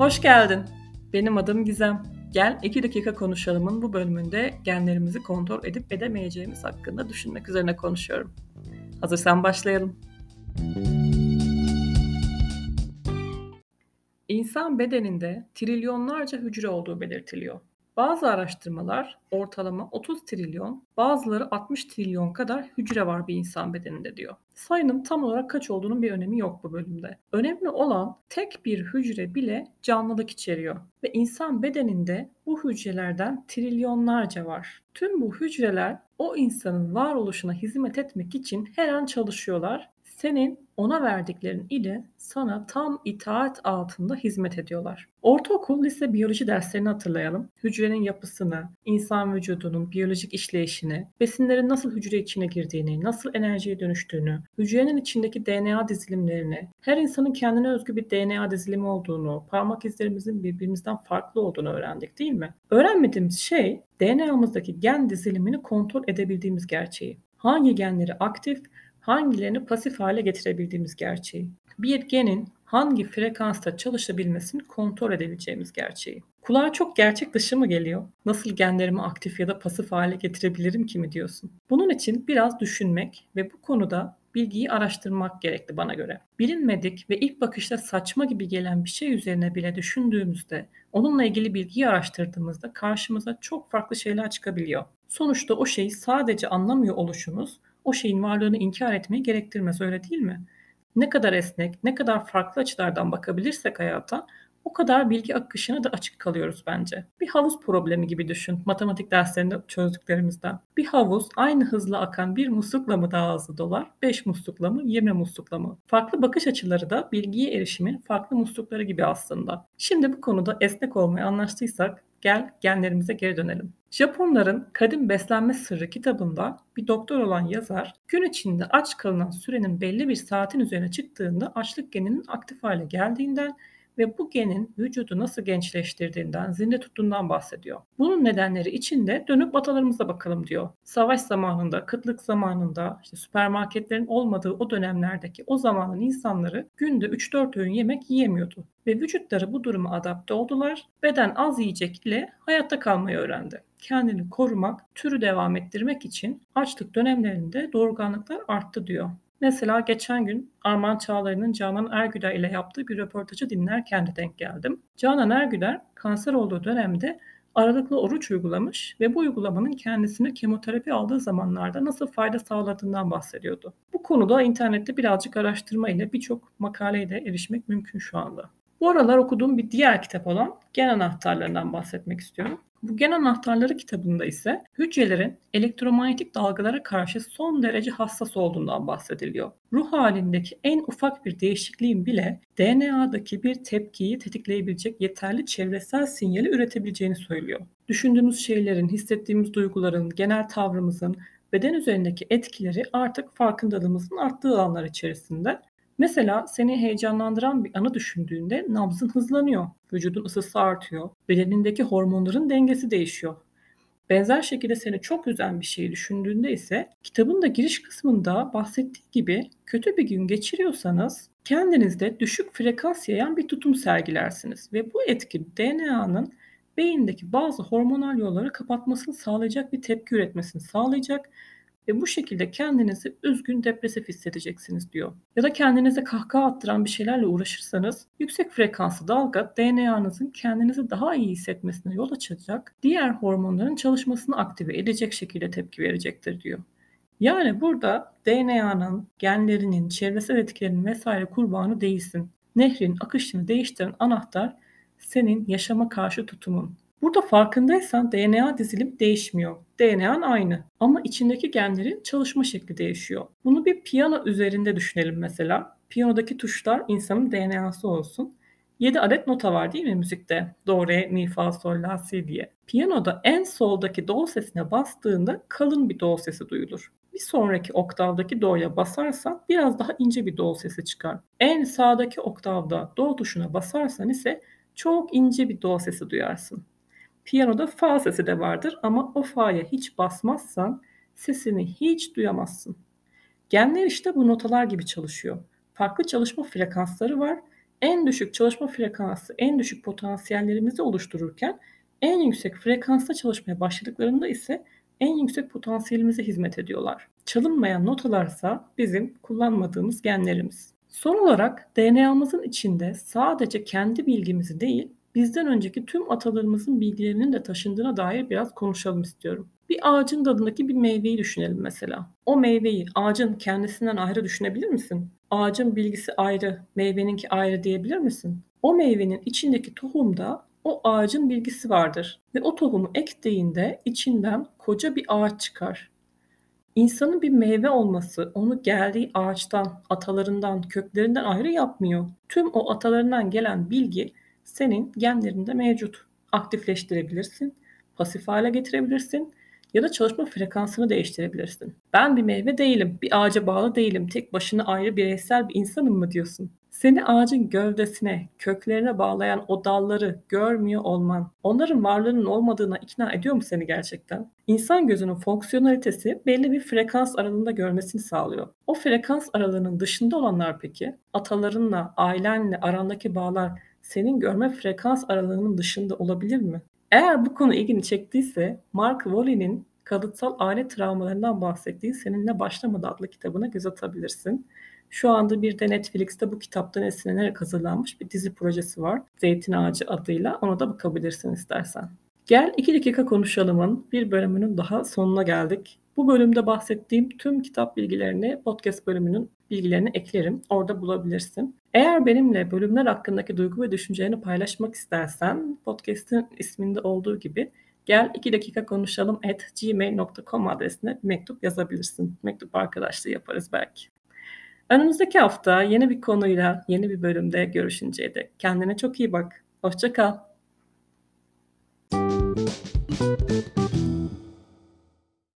Hoş geldin. Benim adım Gizem. Gel 2 dakika konuşalımın bu bölümünde genlerimizi kontrol edip edemeyeceğimiz hakkında düşünmek üzerine konuşuyorum. Hazırsan başlayalım. İnsan bedeninde trilyonlarca hücre olduğu belirtiliyor. Bazı araştırmalar ortalama 30 trilyon, bazıları 60 trilyon kadar hücre var bir insan bedeninde diyor. Sayının tam olarak kaç olduğunun bir önemi yok bu bölümde. Önemli olan tek bir hücre bile canlılık içeriyor ve insan bedeninde bu hücrelerden trilyonlarca var. Tüm bu hücreler o insanın varoluşuna hizmet etmek için her an çalışıyorlar senin ona verdiklerin ile sana tam itaat altında hizmet ediyorlar. Ortaokul, lise biyoloji derslerini hatırlayalım. Hücrenin yapısını, insan vücudunun biyolojik işleyişini, besinlerin nasıl hücre içine girdiğini, nasıl enerjiye dönüştüğünü, hücrenin içindeki DNA dizilimlerini, her insanın kendine özgü bir DNA dizilimi olduğunu, parmak izlerimizin birbirimizden farklı olduğunu öğrendik değil mi? Öğrenmediğimiz şey DNA'mızdaki gen dizilimini kontrol edebildiğimiz gerçeği. Hangi genleri aktif, hangilerini pasif hale getirebildiğimiz gerçeği. Bir genin hangi frekansta çalışabilmesini kontrol edebileceğimiz gerçeği. Kulağa çok gerçek dışı mı geliyor? Nasıl genlerimi aktif ya da pasif hale getirebilirim ki mi diyorsun? Bunun için biraz düşünmek ve bu konuda bilgiyi araştırmak gerekli bana göre. Bilinmedik ve ilk bakışta saçma gibi gelen bir şey üzerine bile düşündüğümüzde, onunla ilgili bilgiyi araştırdığımızda karşımıza çok farklı şeyler çıkabiliyor. Sonuçta o şeyi sadece anlamıyor oluşumuz o şeyin varlığını inkar etmeyi gerektirmez öyle değil mi? Ne kadar esnek, ne kadar farklı açılardan bakabilirsek hayata o kadar bilgi akışına da açık kalıyoruz bence. Bir havuz problemi gibi düşün matematik derslerinde çözdüklerimizden. Bir havuz aynı hızla akan bir muslukla mı daha hızlı dolar, 5 muslukla mı, 20 muslukla mı? Farklı bakış açıları da bilgiye erişimin farklı muslukları gibi aslında. Şimdi bu konuda esnek olmaya anlaştıysak Gel genlerimize geri dönelim. Japonların Kadim Beslenme Sırrı kitabında bir doktor olan yazar gün içinde aç kalınan sürenin belli bir saatin üzerine çıktığında açlık geninin aktif hale geldiğinden ve bu genin vücudu nasıl gençleştirdiğinden, zinde tuttuğundan bahsediyor. Bunun nedenleri içinde dönüp atalarımıza bakalım diyor. Savaş zamanında, kıtlık zamanında, işte süpermarketlerin olmadığı o dönemlerdeki o zamanın insanları günde 3-4 öğün yemek yiyemiyordu. Ve vücutları bu duruma adapte oldular. Beden az yiyecek ile hayatta kalmayı öğrendi kendini korumak, türü devam ettirmek için açlık dönemlerinde doğurganlıklar arttı diyor. Mesela geçen gün Arman Çağlayan'ın Canan Ergüder ile yaptığı bir röportajı dinlerken de denk geldim. Canan Ergüder kanser olduğu dönemde aralıklı oruç uygulamış ve bu uygulamanın kendisine kemoterapi aldığı zamanlarda nasıl fayda sağladığından bahsediyordu. Bu konuda internette birazcık araştırma ile birçok makaleye de erişmek mümkün şu anda. Bu aralar okuduğum bir diğer kitap olan Gen Anahtarlarından bahsetmek istiyorum. Bu gen anahtarları kitabında ise hücrelerin elektromanyetik dalgalara karşı son derece hassas olduğundan bahsediliyor. Ruh halindeki en ufak bir değişikliğin bile DNA'daki bir tepkiyi tetikleyebilecek yeterli çevresel sinyali üretebileceğini söylüyor. Düşündüğümüz şeylerin, hissettiğimiz duyguların, genel tavrımızın beden üzerindeki etkileri artık farkındalığımızın arttığı alanlar içerisinde Mesela seni heyecanlandıran bir anı düşündüğünde nabzın hızlanıyor, vücudun ısısı artıyor, bedenindeki hormonların dengesi değişiyor. Benzer şekilde seni çok üzen bir şeyi düşündüğünde ise kitabın da giriş kısmında bahsettiği gibi kötü bir gün geçiriyorsanız kendinizde düşük frekans yayan bir tutum sergilersiniz ve bu etki DNA'nın beyindeki bazı hormonal yolları kapatmasını sağlayacak bir tepki üretmesini sağlayacak ve bu şekilde kendinizi üzgün, depresif hissedeceksiniz diyor. Ya da kendinize kahkaha attıran bir şeylerle uğraşırsanız yüksek frekanslı dalga DNA'nızın kendinizi daha iyi hissetmesine yol açacak, diğer hormonların çalışmasını aktive edecek şekilde tepki verecektir diyor. Yani burada DNA'nın, genlerinin, çevresel etkilerinin vesaire kurbanı değilsin. Nehrin akışını değiştiren anahtar senin yaşama karşı tutumun. Burada farkındaysan DNA dizilim değişmiyor. DNA'n aynı ama içindeki genlerin çalışma şekli değişiyor. Bunu bir piyano üzerinde düşünelim mesela. Piyanodaki tuşlar insanın DNA'sı olsun. 7 adet nota var değil mi müzikte? Do, re, mi, fa, sol, la, si diye. Piyanoda en soldaki do sesine bastığında kalın bir do sesi duyulur. Bir sonraki oktavdaki do'ya basarsan biraz daha ince bir do sesi çıkar. En sağdaki oktavda do tuşuna basarsan ise çok ince bir do sesi duyarsın. Piyanoda fa sesi de vardır ama o fa'ya hiç basmazsan sesini hiç duyamazsın. Genler işte bu notalar gibi çalışıyor. Farklı çalışma frekansları var. en düşük çalışma frekansı, en düşük potansiyellerimizi oluştururken en yüksek frekansta çalışmaya başladıklarında ise en yüksek potansiyelimize hizmet ediyorlar. Çalınmayan notalarsa bizim kullanmadığımız genlerimiz. Son olarak DNA'mızın içinde sadece kendi bilgimizi değil, bizden önceki tüm atalarımızın bilgilerinin de taşındığına dair biraz konuşalım istiyorum. Bir ağacın dalındaki bir meyveyi düşünelim mesela. O meyveyi ağacın kendisinden ayrı düşünebilir misin? Ağacın bilgisi ayrı, meyveninki ayrı diyebilir misin? O meyvenin içindeki tohumda o ağacın bilgisi vardır ve o tohumu ektiğinde içinden koca bir ağaç çıkar. İnsanın bir meyve olması onu geldiği ağaçtan, atalarından, köklerinden ayrı yapmıyor. Tüm o atalarından gelen bilgi senin genlerinde mevcut. Aktifleştirebilirsin, pasif hale getirebilirsin ya da çalışma frekansını değiştirebilirsin. Ben bir meyve değilim, bir ağaca bağlı değilim, tek başına ayrı bireysel bir insanım mı diyorsun? Seni ağacın gövdesine, köklerine bağlayan o dalları görmüyor olman, onların varlığının olmadığına ikna ediyor mu seni gerçekten? İnsan gözünün fonksiyonalitesi belli bir frekans aralığında görmesini sağlıyor. O frekans aralığının dışında olanlar peki, atalarınla, ailenle arandaki bağlar senin görme frekans aralığının dışında olabilir mi? Eğer bu konu ilgini çektiyse Mark Woolley'nin kalıtsal aile travmalarından bahsettiği Seninle Başlamadı adlı kitabına göz atabilirsin. Şu anda bir de Netflix'te bu kitaptan esinlenerek hazırlanmış bir dizi projesi var. Zeytin Ağacı adıyla. Ona da bakabilirsin istersen. Gel 2 dakika konuşalımın bir bölümünün daha sonuna geldik. Bu bölümde bahsettiğim tüm kitap bilgilerini podcast bölümünün bilgilerini eklerim. Orada bulabilirsin. Eğer benimle bölümler hakkındaki duygu ve düşüncelerini paylaşmak istersen podcast'in isminde olduğu gibi gel 2 dakika konuşalım at gmail.com adresine mektup yazabilirsin. Mektup arkadaşlığı yaparız belki. Önümüzdeki hafta yeni bir konuyla yeni bir bölümde görüşünceye dek kendine çok iyi bak. Hoşça kal.